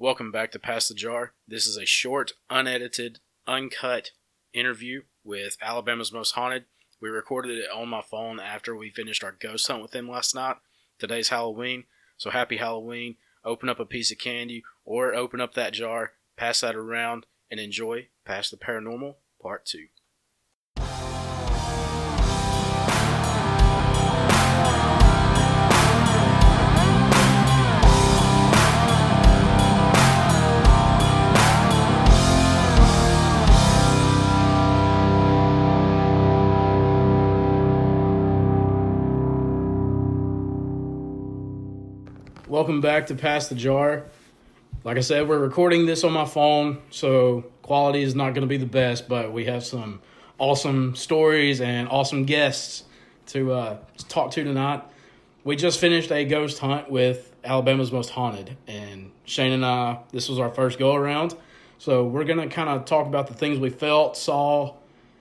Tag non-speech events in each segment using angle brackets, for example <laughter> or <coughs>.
Welcome back to Pass the Jar. This is a short, unedited, uncut interview with Alabama's Most Haunted. We recorded it on my phone after we finished our ghost hunt with them last night. Today's Halloween, so happy Halloween. Open up a piece of candy or open up that jar, pass that around, and enjoy Pass the Paranormal Part 2. Welcome back to Pass the Jar. Like I said, we're recording this on my phone, so quality is not going to be the best, but we have some awesome stories and awesome guests to uh, talk to tonight. We just finished a ghost hunt with Alabama's Most Haunted, and Shane and I, this was our first go around. So we're going to kind of talk about the things we felt, saw,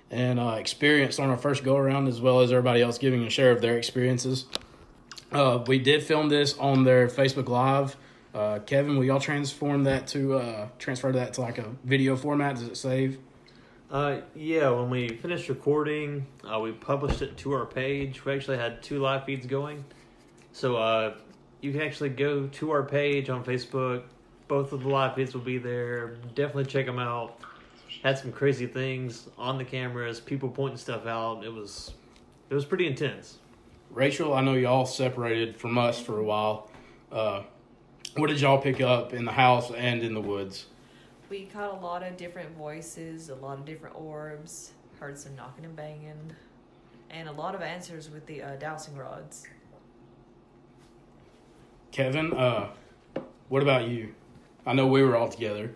and uh, experienced on our first go around, as well as everybody else giving a share of their experiences. Uh, we did film this on their Facebook Live. Uh, Kevin, will y'all transform that to uh, transfer that to like a video format? Does it save? Uh, yeah, when we finished recording, uh, we published it to our page. We actually had two live feeds going. So uh, you can actually go to our page on Facebook. Both of the live feeds will be there. Definitely check them out. Had some crazy things on the cameras, people pointing stuff out. It was it was pretty intense. Rachel, I know y'all separated from us for a while. Uh, what did y'all pick up in the house and in the woods? We caught a lot of different voices, a lot of different orbs, heard some knocking and banging, and a lot of answers with the uh, dowsing rods. Kevin, uh, what about you? I know we were all together.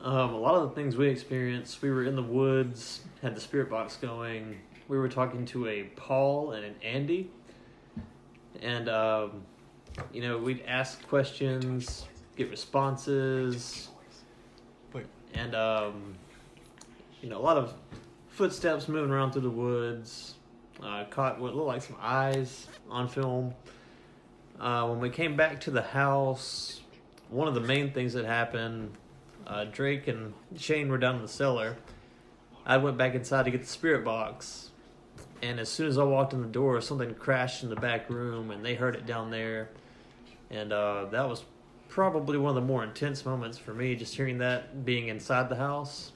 Um, a lot of the things we experienced, we were in the woods, had the spirit box going. We were talking to a Paul and an Andy, and um, you know we'd ask questions, get responses, and um, you know a lot of footsteps moving around through the woods. Uh, caught what looked like some eyes on film. Uh, when we came back to the house, one of the main things that happened, uh, Drake and Shane were down in the cellar. I went back inside to get the spirit box, and as soon as I walked in the door, something crashed in the back room, and they heard it down there, and uh, that was probably one of the more intense moments for me, just hearing that being inside the house.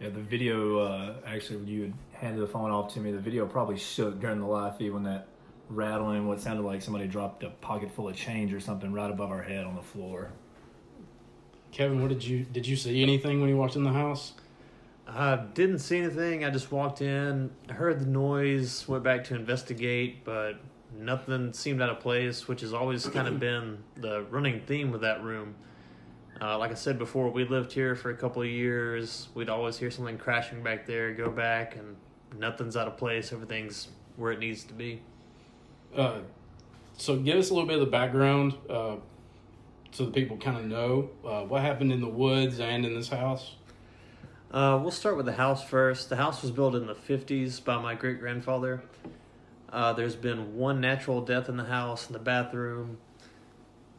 Yeah, the video uh, actually when you had handed the phone off to me, the video probably shook during the live feed when that rattling, what sounded like somebody dropped a pocket full of change or something right above our head on the floor. Kevin, what did you did you see anything when you walked in the house? I didn't see anything. I just walked in, heard the noise, went back to investigate, but nothing seemed out of place, which has always kind of been the running theme with that room. Uh, like I said before, we lived here for a couple of years. We'd always hear something crashing back there, go back, and nothing's out of place. Everything's where it needs to be. Uh, so give us a little bit of the background uh, so the people kind of know uh, what happened in the woods and in this house. Uh, we'll start with the house first. The house was built in the 50s by my great grandfather. Uh, there's been one natural death in the house, in the bathroom,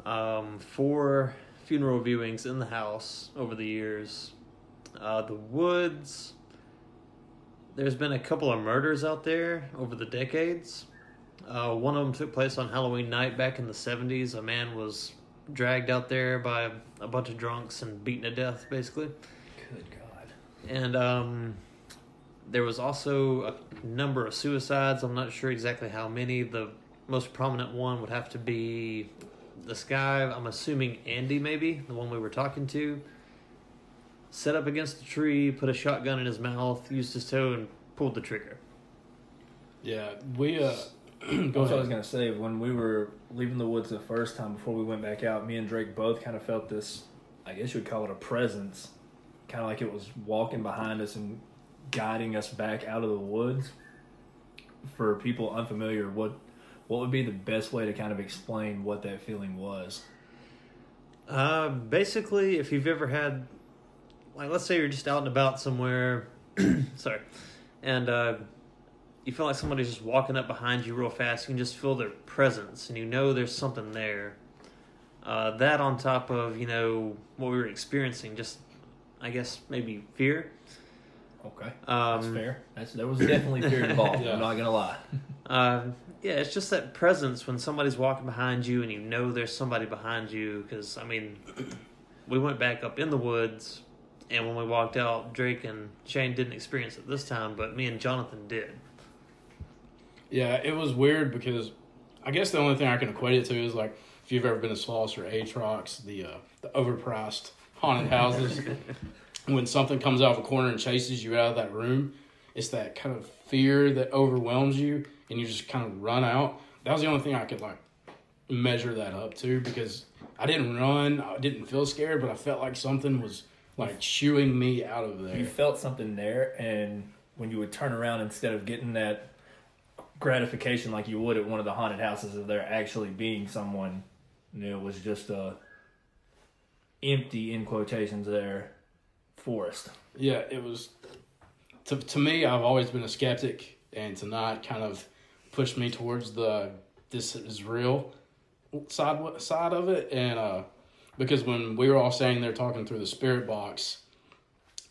um, four funeral viewings in the house over the years. Uh, the woods, there's been a couple of murders out there over the decades. Uh, one of them took place on Halloween night back in the 70s. A man was dragged out there by a, bunch of drunks and beaten to death, basically. Good God. And um, there was also a number of suicides. I'm not sure exactly how many. The most prominent one would have to be this guy. I'm assuming Andy, maybe the one we were talking to. Set up against a tree, put a shotgun in his mouth, used his toe, and pulled the trigger. Yeah, we uh, <clears throat> go That's what I was gonna say. When we were leaving the woods the first time before we went back out, me and Drake both kind of felt this. I guess you would call it a presence, kind of like it was walking behind us and guiding us back out of the woods. For people unfamiliar, what what would be the best way to kind of explain what that feeling was? Uh, basically, if you've ever had, like, let's say you're just out and about somewhere, <clears throat> sorry, and uh, you feel like somebody's just walking up behind you real fast, you can just feel their presence, and you know there's something there. Uh, that on top of you know what we were experiencing, just I guess maybe fear. Okay, Um, that's fair. That's there was definitely fear <coughs> involved. Yeah. I'm not gonna lie. Um, yeah, it's just that presence when somebody's walking behind you and you know there's somebody behind you. Because I mean, <coughs> we went back up in the woods, and when we walked out, Drake and Shane didn't experience it this time, but me and Jonathan did. Yeah, it was weird because I guess the only thing I can equate it to is like if you've ever been to Sloss or Atrox, the uh, the overpriced haunted <laughs> houses. when something comes out of a corner and chases you out of that room, it's that kind of fear that overwhelms you and you just kind of run out. That was the only thing I could like measure that up to because I didn't run, I didn't feel scared, but I felt like something was like shooing me out of there. You felt something there, and when you would turn around, instead of getting that gratification like you would at one of the haunted houses of there actually being someone, you know, it was just a empty in quotations there forest. Yeah, it was. To to me, I've always been a skeptic, and tonight kind of pushed me towards the this is real side side of it, and uh, because when we were all standing there talking through the spirit box,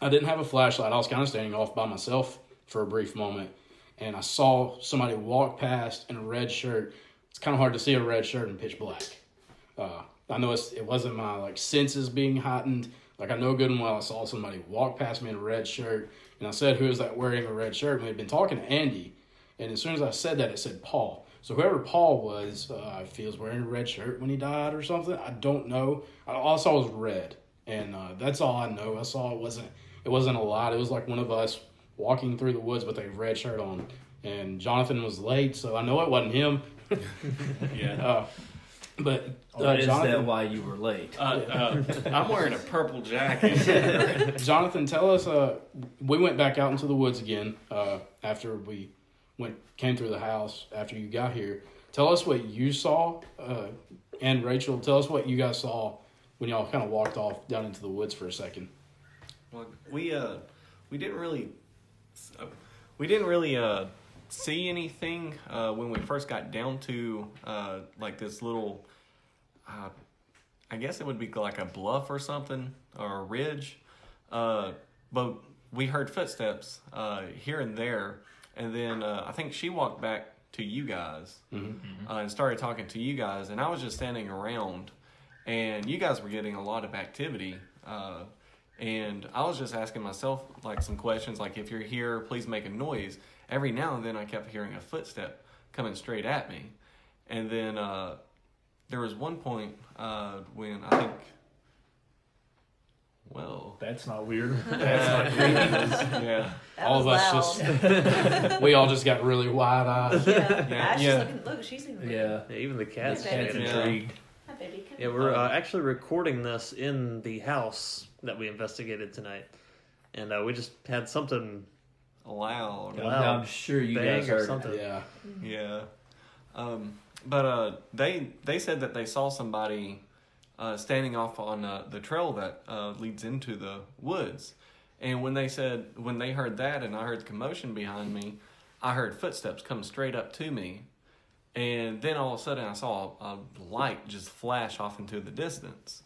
I didn't have a flashlight. I was kind of standing off by myself for a brief moment, and I saw somebody walk past in a red shirt. It's kind of hard to see a red shirt in pitch black. Uh, I know it's, it wasn't my like senses being heightened. Like I know good and well, I saw somebody walk past me in a red shirt, and I said, "Who is that wearing a red shirt?" And we'd been talking to Andy, and as soon as I said that, it said Paul. So whoever Paul was, uh, if he was wearing a red shirt when he died or something, I don't know. I, all I saw was red, and uh, that's all I know. I saw it wasn't it wasn't a lot. It was like one of us walking through the woods with a red shirt on, and Jonathan was late, so I know it wasn't him. <laughs> Yeah. Uh, but Or uh, is Jonathan, that why you were late? Uh, uh, I'm wearing a purple jacket. <laughs> Jonathan, tell us. Uh, we went back out into the woods again uh, after we went came through the house after you got here. Tell us what you saw, uh, and Rachel, tell us what you guys saw when y'all kind of walked off down into the woods for a second. well, we uh, we didn't really, uh, we didn't really uh, see anything uh, when we first got down to uh, like this little, uh, I guess it would be like a bluff or something or a ridge, uh, but we heard footsteps uh, here and there, and then uh, I think she walked back to you guys uh, and started talking to you guys, and I was just standing around, and you guys were getting a lot of activity. Uh, and I was just asking myself like some questions, like if you're here, please make a noise. Every now and then, I kept hearing a footstep coming straight at me, and then uh, there was one point uh, when I think, well, That's not weird. <laughs> That's not creepy. <laughs> yeah, That all was of us just <laughs> we all just got really wide eyed. yeah. Yeah. Ash is Yeah. looking. Look, she's even. yeah. Yeah, even the cats Yeah, get baby. Yeah. intrigued. Hi, baby. Come Yeah, here. we're uh, actually recording this in the house that we investigated tonight, and uh, we just had something. Loud. I'm, I'm sure you Bang guys or heard. something. Yeah, Yeah. Um, but uh, they they said that they saw somebody uh, standing off on uh, the trail that uh, leads into the woods, and when they said when they heard that and I heard the commotion behind me, I heard footsteps come straight up to me, and then all of a sudden I saw a, a light just flash off into the distance,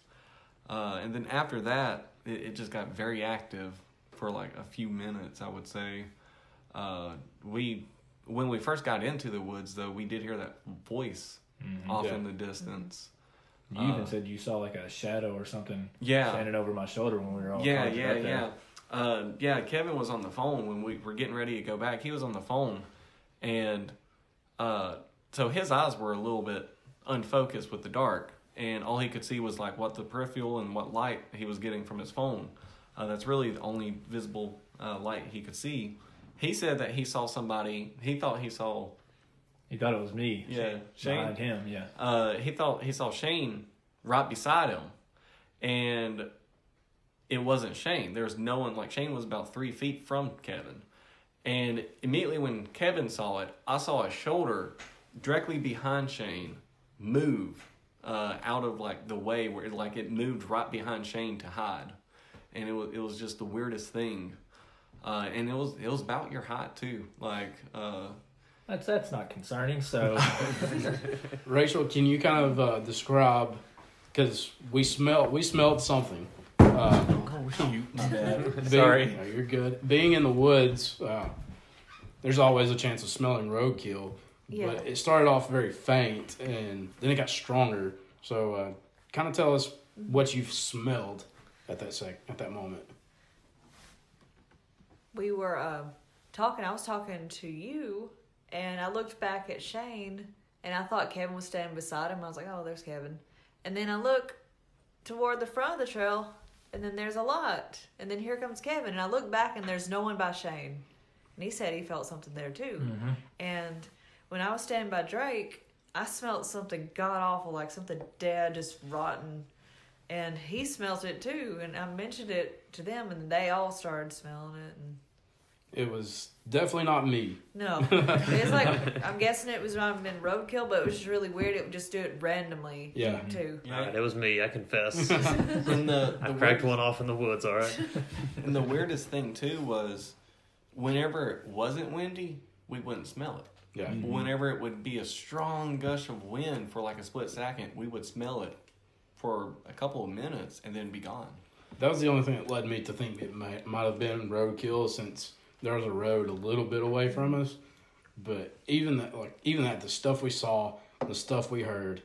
uh, and then after that it, it just got very active for like a few minutes I would say. Uh, we when we first got into the woods though we did hear that voice off Yeah. in the distance. You even Uh, said you saw like a shadow or something yeah. standing over my shoulder when we were all yeah yeah up yeah. Uh, yeah kevin was on the phone when we were getting ready to go back. He was on the phone. And uh, so his eyes were a little bit unfocused with the dark. And all he could see was like what the peripheral and what light he was getting from his phone uh, that's really the only visible uh, light he could see he said that he saw somebody he thought he saw He thought it was me. Yeah, Shane. Behind him, yeah. uh, he thought he saw Shane right beside him, and it wasn't Shane. There was no one like Shane was about three feet from Kevin, and immediately when Kevin saw it, I saw a shoulder directly behind Shane move uh, out of like the way where it, like it moved right behind Shane to hide, and it was it was just the weirdest thing, uh, and it was it was about your height too, like. Uh, That's that's not concerning. So <laughs> <laughs> Rachel, can you kind of uh, describe because we smelled we smelled something. Uh, Oh shoot, my bad. being- Sorry. no, you're good. Being in the woods, uh, there's always a chance of smelling roadkill. Yeah. But it started off very faint, and then it got stronger. So, uh, kind of tell us what you've smelled at that sec at that moment. we were uh, talking. I was talking to you, and I looked back at Shane, and I thought Kevin was standing beside him. I was like, "Oh, there's Kevin." And then I look toward the front of the trail, and then there's a lot, and then here comes Kevin, and I look back, and there's no one by Shane, and he said he felt something there too. And when I was standing by Drake, I smelled something god awful, like something dead, just rotten. And he smelt it too, and I mentioned it to them, and they all started smelling it. And It was definitely not me. no, <laughs> it's like I'm guessing it was not been roadkill, but it was just really weird. It would just do it randomly. Yeah. Too. All right, it was me. I confess. <laughs> And the, I cracked weirdest- one off in the woods. All right. And the weirdest thing too was, whenever it wasn't windy, we wouldn't smell it. Yeah. But whenever it would be a strong gush of wind for like a split second, we would smell it for a couple of minutes and then be gone. That was the only thing that led me to think it might might have been roadkill since there was a road a little bit away from us. But even that, like even that, the stuff we saw, the stuff we heard,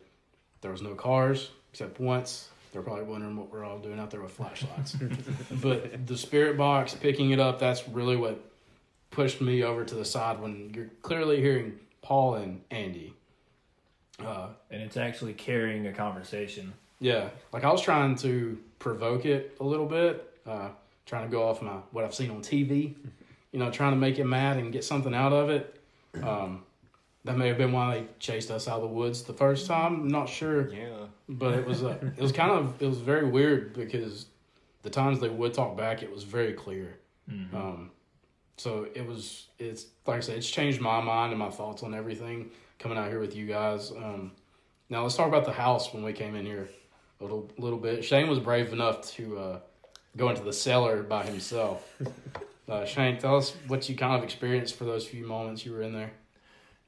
there was no cars except once. They're probably wondering what we're all doing out there with flashlights. <laughs> but the spirit box picking it up, that's really what pushed me over to the side when you're clearly hearing Paul and Andy. Uh, and it's actually carrying a conversation. Yeah, like I was trying to provoke it a little bit, uh, trying to go off my what I've seen on TV, you know, trying to make it mad and get something out of it. Um, that may have been why they chased us out of the woods the first time. I'm not sure, Yeah. but it was uh, it was kind of it was very weird because the times they would talk back, it was very clear. Um, so it was it's like I said, it's changed my mind and my thoughts on everything coming out here with you guys. Um, now let's talk about the house when we came in here a little little bit. Shane was brave enough to uh, go into the cellar by himself. <laughs> Uh, Shane, tell us what you kind of experienced for those few moments you were in there.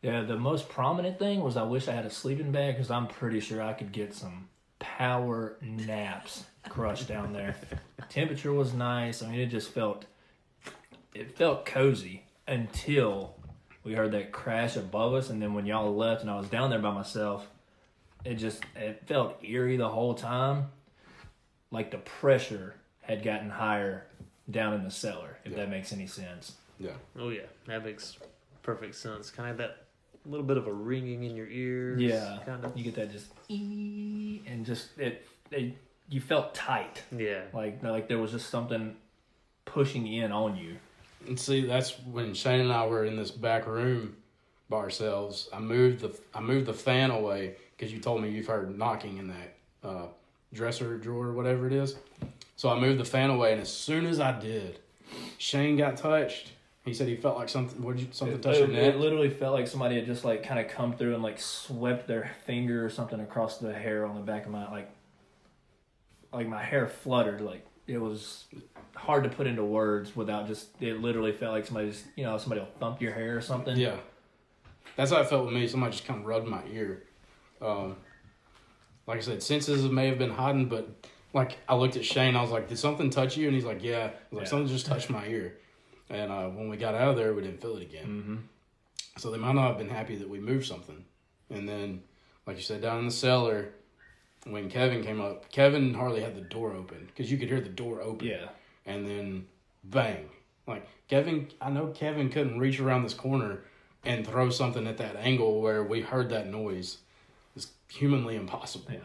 Yeah, the most prominent thing was I wish I had a sleeping bag because I'm pretty sure I could get some power naps crushed down there. Temperature was nice. I mean, it just felt it felt cozy until we heard that crash above us, and then when y'all left and I was down there by myself, it just it felt eerie the whole time, like the pressure had gotten higher down in the cellar. If Yeah. that makes any sense. Yeah, Oh yeah, that makes perfect sense. Kind of that little bit of a ringing in your ears. Yeah, Kind of. you get that just ee, and just it, it you felt tight, Yeah. like like there was just something pushing in on you. and see that's when Shane and I were in this back room by ourselves. I moved the I moved the fan away because you told me you've heard knocking in that uh, dresser drawer, or whatever it is. So I moved the fan away, and as soon as I did, Shane got touched. He said he felt like something. What you something It, touched your it, neck? it literally felt like somebody had just like kind of come through and like swept their finger or something across the hair on the back of my like like my hair fluttered like it was hard to put into words without just it literally felt like somebody just you know somebody will thump your hair or something. Yeah, that's how it felt with me. Somebody just kind of rubbed my ear. Um, like I said, senses may have been hiding, but like I looked at Shane, I was like, "Did something touch you?" And he's like, "Yeah." Like, Yeah. "Something just touched my ear." And uh, when we got out of there, we didn't feel it again. Mm-hmm. So they might not have been happy that we moved something. And then, like you said, down in the cellar, when Kevin came up, Kevin hardly had the door open because you could hear the door open. Yeah. And then, bang! Like Kevin, I know Kevin couldn't reach around this corner and throw something at that angle where we heard that noise. Humanly impossible. Yeah.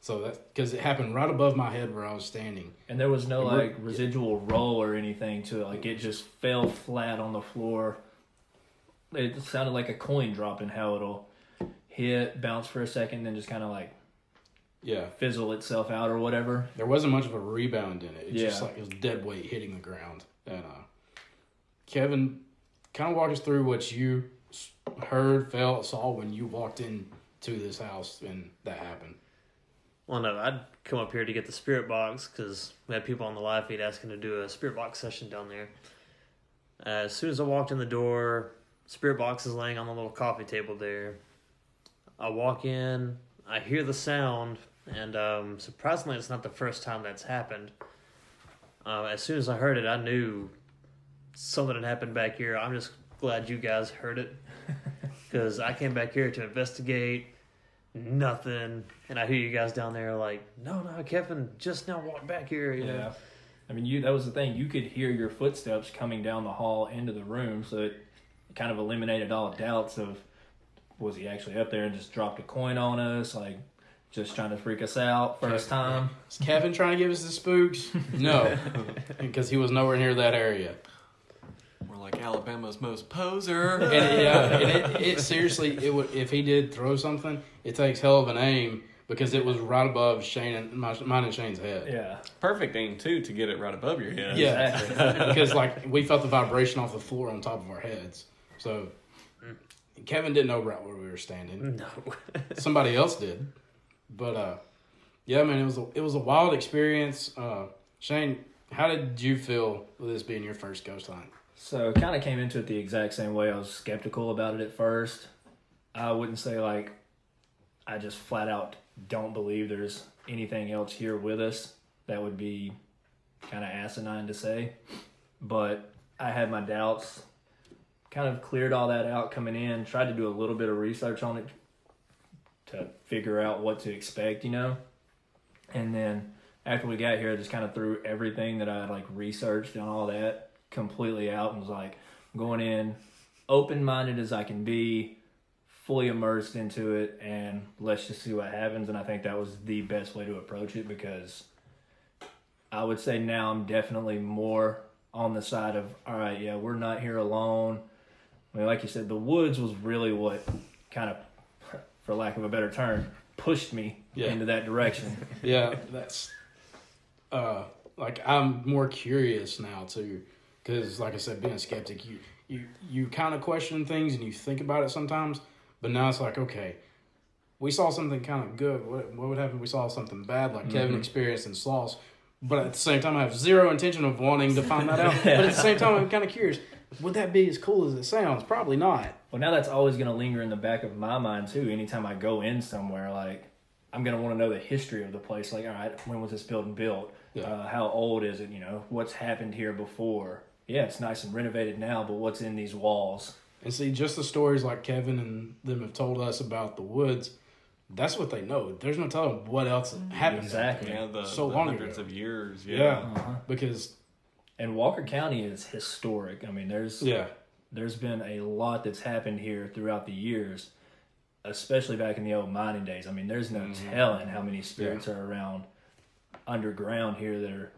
So that because it happened right above my head where I was standing. And there was no like residual roll or anything to it. Like it just fell flat on the floor. It sounded like a coin dropping how it'll hit, bounce for a second, then just kind of like Yeah, fizzle itself out or whatever. there wasn't much of a rebound in it. It's just like it was dead weight hitting the ground. And uh, Kevin, kind of walk us through what you heard, felt, saw when you walked into this house and that happened. Well, no, I'd come up here to get the spirit box because we had people on the live feed asking to do a spirit box session down there. Uh, as soon as I walked in the door, spirit box is laying on the little coffee table there. I walk in, I hear the sound, and um, surprisingly, it's not the first time that's happened. Uh, as soon as I heard it, I knew something had happened back here. I'm just glad you guys heard it because I came back here to investigate. Nothing, and I hear you guys down there like, no, no, Kevin just now walked back here. You know, Yeah. I mean, you that was the thing. You could hear your footsteps coming down the hall into the room, so it kind of eliminated all doubts of was he actually up there and just dropped a coin on us, like just trying to freak us out first time. Is Kevin trying to give us the spooks? No, <laughs> <laughs> because he was nowhere near that area. We're like Alabama's most poser. <laughs> And it, yeah, and it, it seriously, it would if he did throw something, it takes hell of an aim because it was right above Shane and my, mine and Shane's head. Yeah, Perfect aim too to get it right above your head. Yeah, <laughs> because like we felt the vibration off the floor on top of our heads. So Kevin didn't know right where we were standing. no. <laughs> Somebody else did, but uh, yeah, man, it was a, it was a wild experience. Uh, Shane, how did you feel with this being your first ghost hunt? So kind of came into it the exact same way. I was skeptical about it at first. I wouldn't say like I just flat out don't believe there's anything else here with us. That would be kind of asinine to say. But I had my doubts. Kind of cleared all that out coming in. Tried to do a little bit of research on it to figure out what to expect, you know. And then after we got here, I just kind of threw everything that I had like researched and all that completely out and was like going in open minded as I can be, fully immersed into it, and let's just see what happens. And I think that was the best way to approach it because I would say now I'm definitely more on the side of all right, yeah, we're not here alone. I mean, like you said, the woods was really what kind of, <laughs> for lack of a better term, pushed me Yeah. into that direction. <laughs> Yeah, that's uh like I'm more curious now too, because like I said, being a skeptic, you you you kind of question things and you think about it sometimes, but now it's like okay, we saw something kind of good. What what would happen? if We saw something bad, like Kevin experienced in Sloss. But at the same time, I have zero intention of wanting to find that out. <laughs> But at the same time, I'm kind of curious. Would that be as cool as it sounds? Probably not. Well, now that's always going to linger in the back of my mind too. Anytime I go in somewhere, like I'm going to want to know the history of the place. Like, all right, when was this building built? Yeah. Uh, how old is it? You know, what's happened here before? Yeah, it's nice and renovated now, but what's in these walls? And see, just the stories like Kevin and them have told us about the woods, that's what they know. There's no telling what else happened. Exactly. Yeah, the, So the long hundreds ago. of years. Yeah. Yeah. Uh-huh. Because, And Walker County is historic. I mean, there's yeah. there's been a lot that's happened here throughout the years, especially back in the old mining days. I mean, there's no telling how many spirits are around underground here that are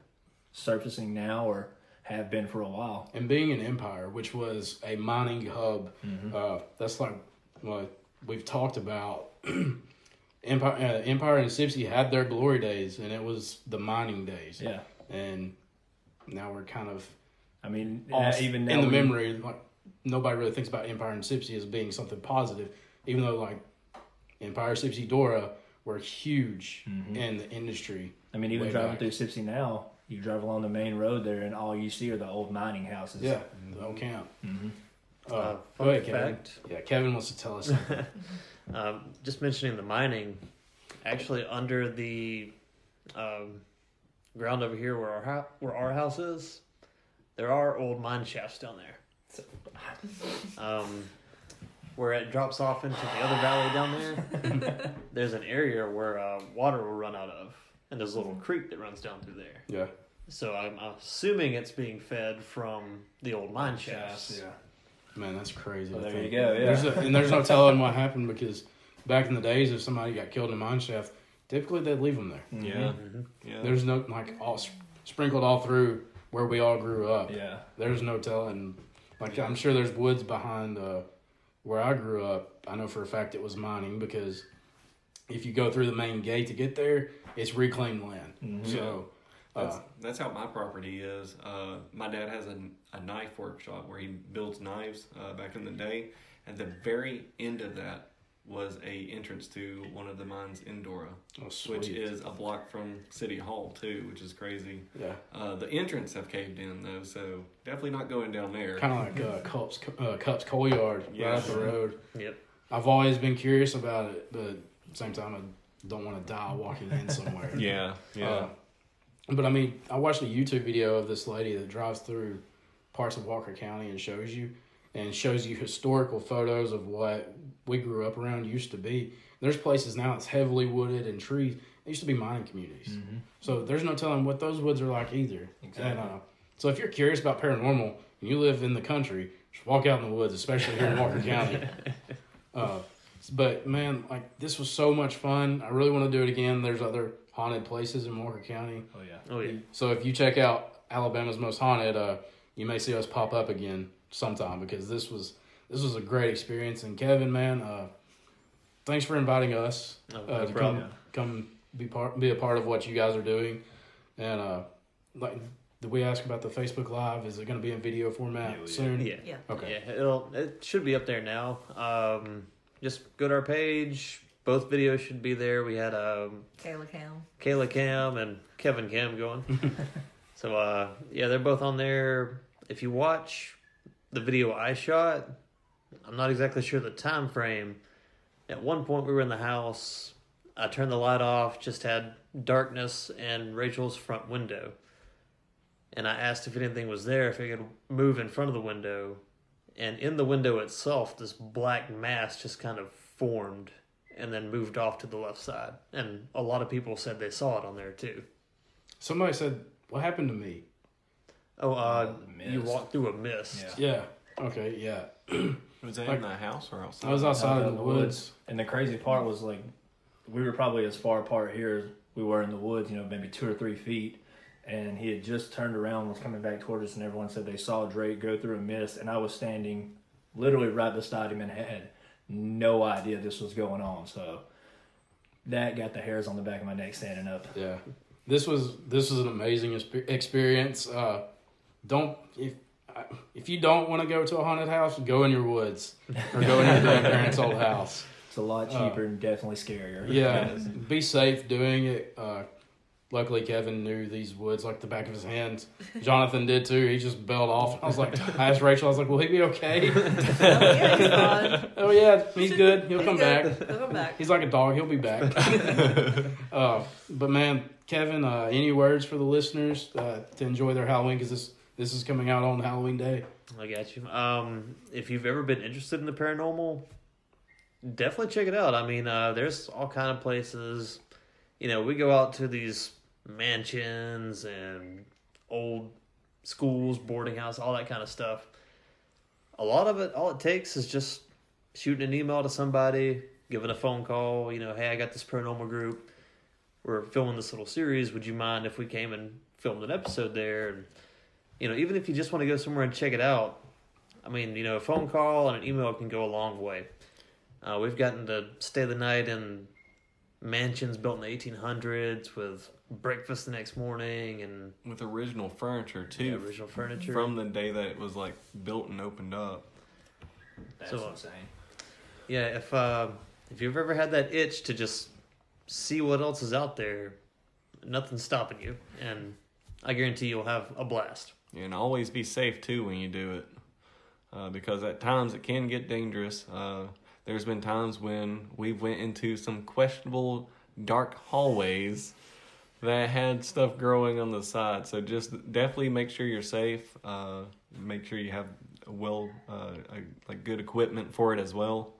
surfacing now or have been for a while. And being an empire, which was a mining hub, uh, that's like what we've talked about. <clears throat> Empire, uh, Empire and Sipsey had their glory days, and it was the mining days. Yeah. And now we're kind of I mean, off even now in the we- memory. Like nobody really thinks about Empire and Sipsey as being something positive, even though like Empire, Sipsey, Dora were huge in the industry. I mean, even driving back. through Sipsey now, you drive along the main road there, and all you see are the old mining houses. Yeah, the whole camp. hmm Uh, Uh, go fun ahead, Kevin. Yeah, Kevin wants to tell us. <laughs> Um, just mentioning the mining, actually under the um, ground over here where our hou- where our house is, there are old mine shafts down there. <laughs> Um, where it drops off into the other valley down there, <laughs> there's an area where uh, water will run out of, and there's a little creek that runs down through there. yeah, So I'm assuming it's being fed from the old mine shafts. Yeah. man, that's crazy. Well, to there you go, yeah. There's a, and there's no telling what happened because back in the days, if somebody got killed in a mine shaft, typically they'd leave them there. Mhm. Yeah. Mhm. Yeah. There's no like all sprinkled all through where we all grew up. Yeah. There's no telling. Like I'm sure there's woods behind uh, where I grew up. I know for a fact it was mining because if you go through the main gate to get there, it's reclaimed land. Mhm. So That's, uh, that's how my property is. Uh, my dad has a, a knife workshop where he builds knives uh, back in the day. At the very end of that was a entrance to one of the mines in Dora, oh, which is a block from City Hall too, which is crazy. yeah, Uh, the entrance have caved in though, so definitely not going down there. kind of like uh, <laughs> Cups uh, Cups Coal Yard right Yeah. up the road. Yep. I've always been curious about it, but at the same time, I don't want to die walking in somewhere. <laughs> Yeah, yeah. Uh, but I mean, I watched a YouTube video of this lady that drives through parts of Walker County and shows you and shows you historical photos of what we grew up around used to be. There's places now that's heavily wooded and trees. It used to be mining communities. So there's no telling what those woods are like either. Exactly. And, uh, so if you're curious about paranormal and you live in the country, just walk out in the woods, especially here in Walker <laughs> County. Uh, but man, like this was so much fun. I really want to do it again. There's other haunted places in Walker County. Oh yeah. Oh yeah. So if you check out Alabama's Most Haunted, uh, you may see us pop up again sometime because this was this was a great experience. And Kevin, man, uh, thanks for inviting us No, uh, no to problem. come come be part be a part of what you guys are doing. And uh, like, did we ask about the Facebook Live? Is it going to be in video format Yeah, soon? Yeah. Yeah. Okay. Yeah, it'll it should be up there now. Um, just go to our page. Both videos should be there. We had um, Kayla Cam. Kayla Cam and Kevin Cam going. <laughs> so uh, yeah, they're both on there. If you watch the video I shot, I'm not exactly sure the time frame. At one point, we were in the house. I turned the light off. Just had darkness and Rachel's front window. And I asked if anything was there, if it could move in front of the window. And in the window itself, this black mass just kind of formed and then moved off to the left side. And a lot of people said they saw it on there too. Somebody said, "What happened to me?" Oh, uh, you walked through a mist. Yeah. Yeah. Okay. Yeah. <clears throat> Was that like- in the house or outside? I was outside in the woods. And the crazy part was like, we were probably as far apart here as we were in the woods. You know, maybe two or three feet. And he had just turned around, was coming back toward us, and everyone said they saw Drake go through a mist. And I was standing literally right beside him and had no idea this was going on. So that got the hairs on the back of my neck standing up. Yeah, this was this was an amazing experience. Uh, don't if if you don't want to go to a haunted house, go in your woods or go in your <laughs> grandparents' old house. It's a lot Uh, cheaper and definitely scarier. Yeah, <laughs> be safe doing it. Uh, luckily, Kevin knew these woods like the back of his hands. <laughs> Jonathan did too. He just bailed off. I was like, <laughs> I asked Rachel, I was like, "Will he be okay?" <laughs> Oh, yeah, he's fine. oh yeah, he's good. He'll He's come good. back. He'll come back. He's like a dog. He'll be back. uh, but man, Kevin, uh, any words for the listeners uh, to enjoy their Halloween? Because this this is coming out on Halloween day. I got you. Um, if you've ever been interested in the paranormal, definitely check it out. I mean, uh, there's all kind of places. You know, we go out to these mansions and old schools, boarding house, all that kind of stuff. A lot of it, all it takes is just shooting an email to somebody, giving a phone call. You know, hey, I got this paranormal group. We're filming this little series. Would you mind if we came and filmed an episode there? And you know, even if you just want to go somewhere and check it out, I mean, you know, a phone call and an email can go a long way. Uh, we've gotten to stay the night in mansions built in the 1800s with breakfast the next morning and with original furniture too, yeah, original furniture. from the day that it was like built and opened up. That's So, uh, insane. yeah, if uh, if you've ever had that itch to just see what else is out there, nothing's stopping you, and I guarantee you'll have a blast. And always be safe too when you do it, uh, because at times it can get dangerous. Uh, there's been times when we've went into some questionable dark hallways that had stuff growing on the side. So just definitely make sure you're safe. Uh, make sure you have well, uh, a, like good equipment for it as well.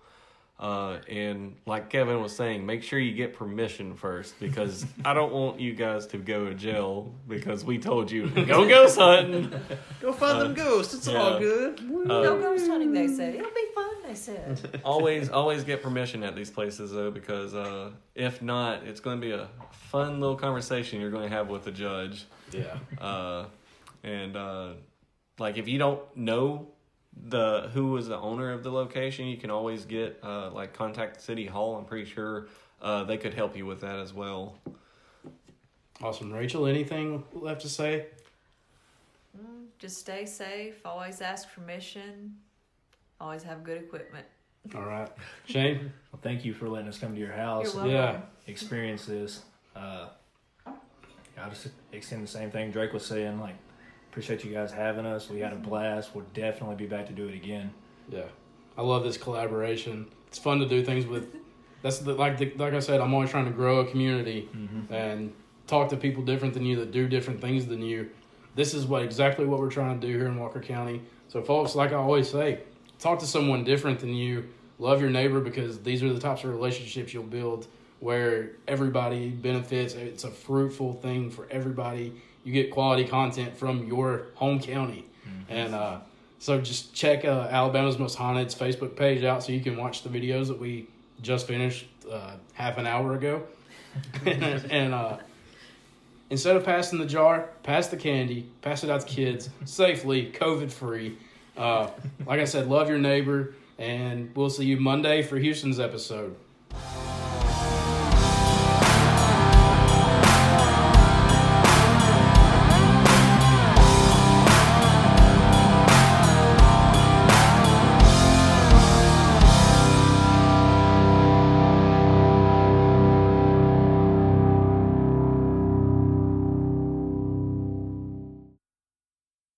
Uh, and like Kevin was saying, make sure you get permission first because <laughs> I don't want you guys to go to jail because we told you go ghost hunting. Go find them ghosts. It's all yeah. good. no ghost hunting, they say. It'll be fun, they said. always always get permission at these places though because uh, if not it's going to be a fun little conversation you're going to have with the judge Yeah. uh, and uh, like if you don't know the who was the owner of the location you can always get uh, like contact city hall i'm pretty sure uh, they could help you with that as well Awesome. Rachel, anything left to say? Mm, Just stay safe. Always ask permission. Always have good equipment. All right. Shane? Well, thank you for letting us come to your house. You're and. Yeah. experience this. Uh, I just extend the same thing Drake was saying. Like, appreciate you guys having us. We had a blast. We'll definitely be back to do it again. Yeah. I love this collaboration. It's fun to do things with that's the, like the, like I said, I'm always trying to grow a community Mm-hmm. and talk to people different than you that do different things than you. This is what exactly what we're trying to do here in Walker County. So, folks, like I always say, talk to someone different than you. Love your neighbor because these are the types of relationships you'll build where everybody benefits. It's a fruitful thing for everybody. You get quality content from your home county, and uh, so just check uh, Alabama's Most Haunted's Facebook page out so you can watch the videos that we just finished uh, half an hour ago. <laughs> <laughs> and uh, instead of passing the jar, pass the candy, pass it out to kids safely, COVID free. Uh, like I said, love your neighbor, and we'll see you Monday for Houston's episode.